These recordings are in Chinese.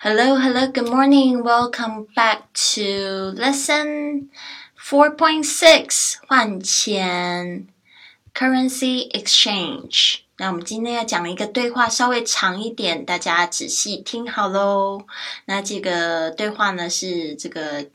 Hello, hello, good morning. Welcome back to lesson 4.6换钱 currency exchange. 那我们今天要讲一个对话，稍微长一点，大家仔细听好喽。那这个对话呢是这个。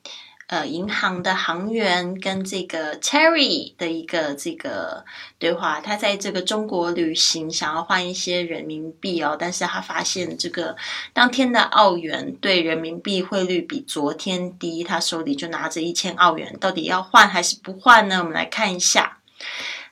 呃，银行的行员跟这个 Terry 的一个这个对话，他在这个中国旅行，想要换一些人民币哦，但是他发现这个当天的澳元对人民币汇率比昨天低，他手里就拿着一千澳元，到底要换还是不换呢？我们来看一下。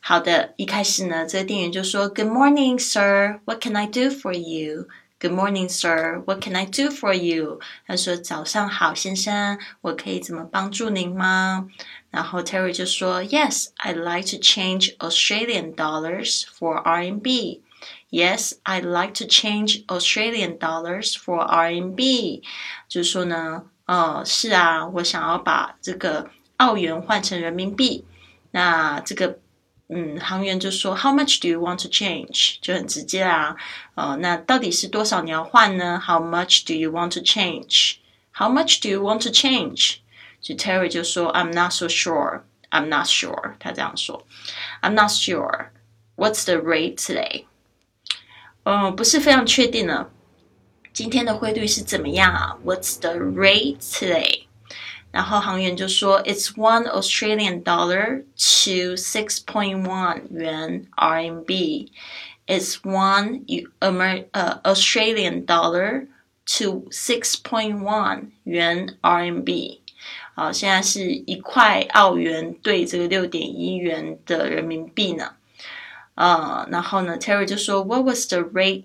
好的，一开始呢，这个店员就说：“Good morning, sir. What can I do for you?” Good morning, sir. What can I do for you? 他说：“早上好，先生，我可以怎么帮助您吗？”然后 Terry 就说：“Yes, I'd like to change Australian dollars for RMB. Yes, I'd like to change Australian dollars for RMB。”就是说呢，呃，是啊，我想要把这个澳元换成人民币。那这个。 嗯，行员就说，How much do you want to change？就很直接啊，呃，那到底是多少你要换呢？How much do you want to change？How much do you want to change？所以 Terry 就说，I'm not so sure. I'm not sure. 他这样说，I'm not sure. What's the rate today？嗯，不是非常确定呢。今天的汇率是怎么样啊？What's the rate today？ 然后行员就说，It's one Australian dollar to six point one 元 RMB. It's one Amer 呃 Australian dollar to six point one 元 RMB. 好，现在是一块澳元兑这个六点一元的人民币呢。呃，然后呢，Terry 就说，What was the rate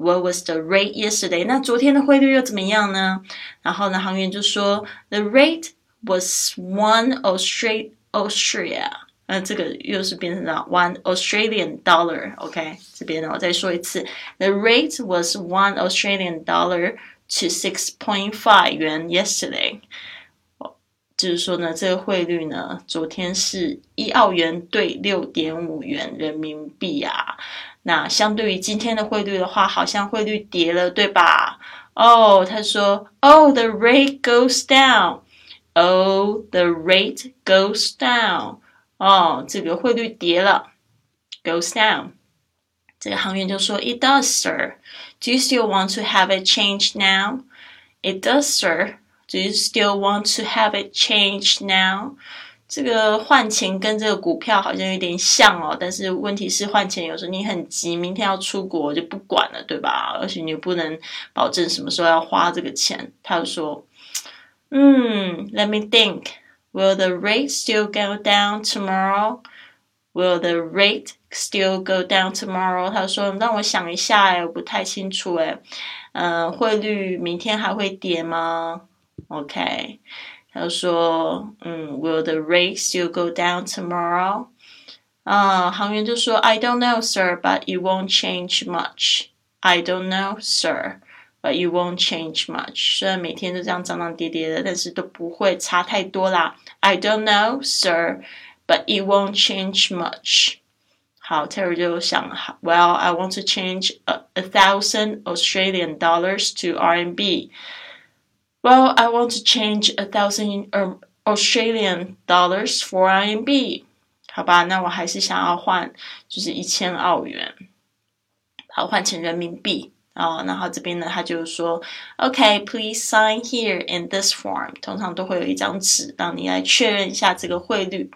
yesterday？What was the rate yesterday？那昨天的汇率又怎么样呢？然后呢，行员就说，The rate was one Australia Austria。那这个又是变成了 one Australian dollar。OK，这边呢我再说一次，The rate was one Australian dollar to six point five 元 yesterday。 就是说呢，这个汇率呢，昨天是一澳元兑六点五元人民币啊。那相对于今天的汇率的话，好像汇率跌了，对吧？哦，他说，Oh, the rate goes down. Oh, the rate goes down. 哦，这个汇率跌了，goes down。这个行员就说，It does, sir. Do you still want to have it changed now? It does, sir. Do you still want to have it changed now? 这个换钱跟这个股票好像有点像哦，但是问题是换钱有时候你很急，明天要出国就不管了，对吧？而且你又不能保证什么时候要花这个钱。他就说：“嗯，Let me think. Will the rate still go down tomorrow? Will the rate still go down tomorrow？” 他说：“让我想一下，哎，我不太清楚，哎，嗯，汇率明天还会跌吗 ？”OK。他说：“嗯，Will the rate still go down tomorrow？” 啊，行员就说：“I don't know, sir, but it won't change much. I don't know, sir, but it won't change much. 虽然每天都这样涨涨跌跌的，但是都不会差太多啦。I don't know, sir, but it won't change much.” 好，Terry 就想：“Well, I want to change a, a thousand Australian dollars to RMB.” Well, I want to change a thousand Australian dollars for RMB。好吧，那我还是想要换，就是一千澳元，好换成人民币啊。然后这边呢，他就说，OK，please sign here in this form。通常都会有一张纸，让你来确认一下这个汇率，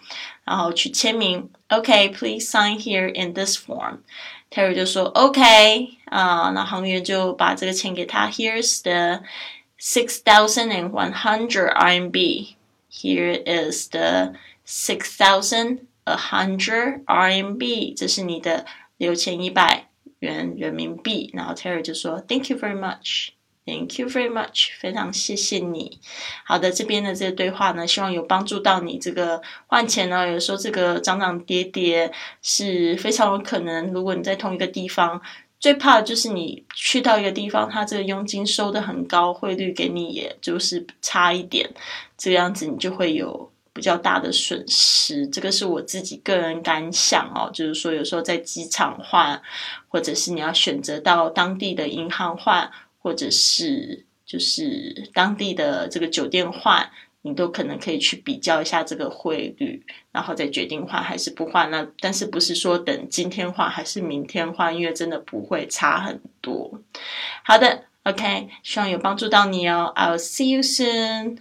然后去签名。OK，please sign here in this form。Terry 就说 OK 啊，那行员就把这个钱给他。Here's the Six thousand and one hundred RMB. Here is the six thousand a hundred RMB. 这是你的六千一百元人民币。然后 Terry 就说：“Thank you very much, thank you very much，非常谢谢你。”好的，这边的这个对话呢，希望有帮助到你。这个换钱呢，有时候这个涨涨跌跌是非常有可能。如果你在同一个地方。最怕的就是你去到一个地方，它这个佣金收的很高，汇率给你也就是差一点，这个样子你就会有比较大的损失。这个是我自己个人感想哦，就是说有时候在机场换，或者是你要选择到当地的银行换，或者是就是当地的这个酒店换，你都可能可以去比较一下这个汇率，然后再决定换还是不换。那但是不是说等今天换还是明天换？因为真的不会差很多。好的，OK，希望有帮助到你哦。I'll see you soon.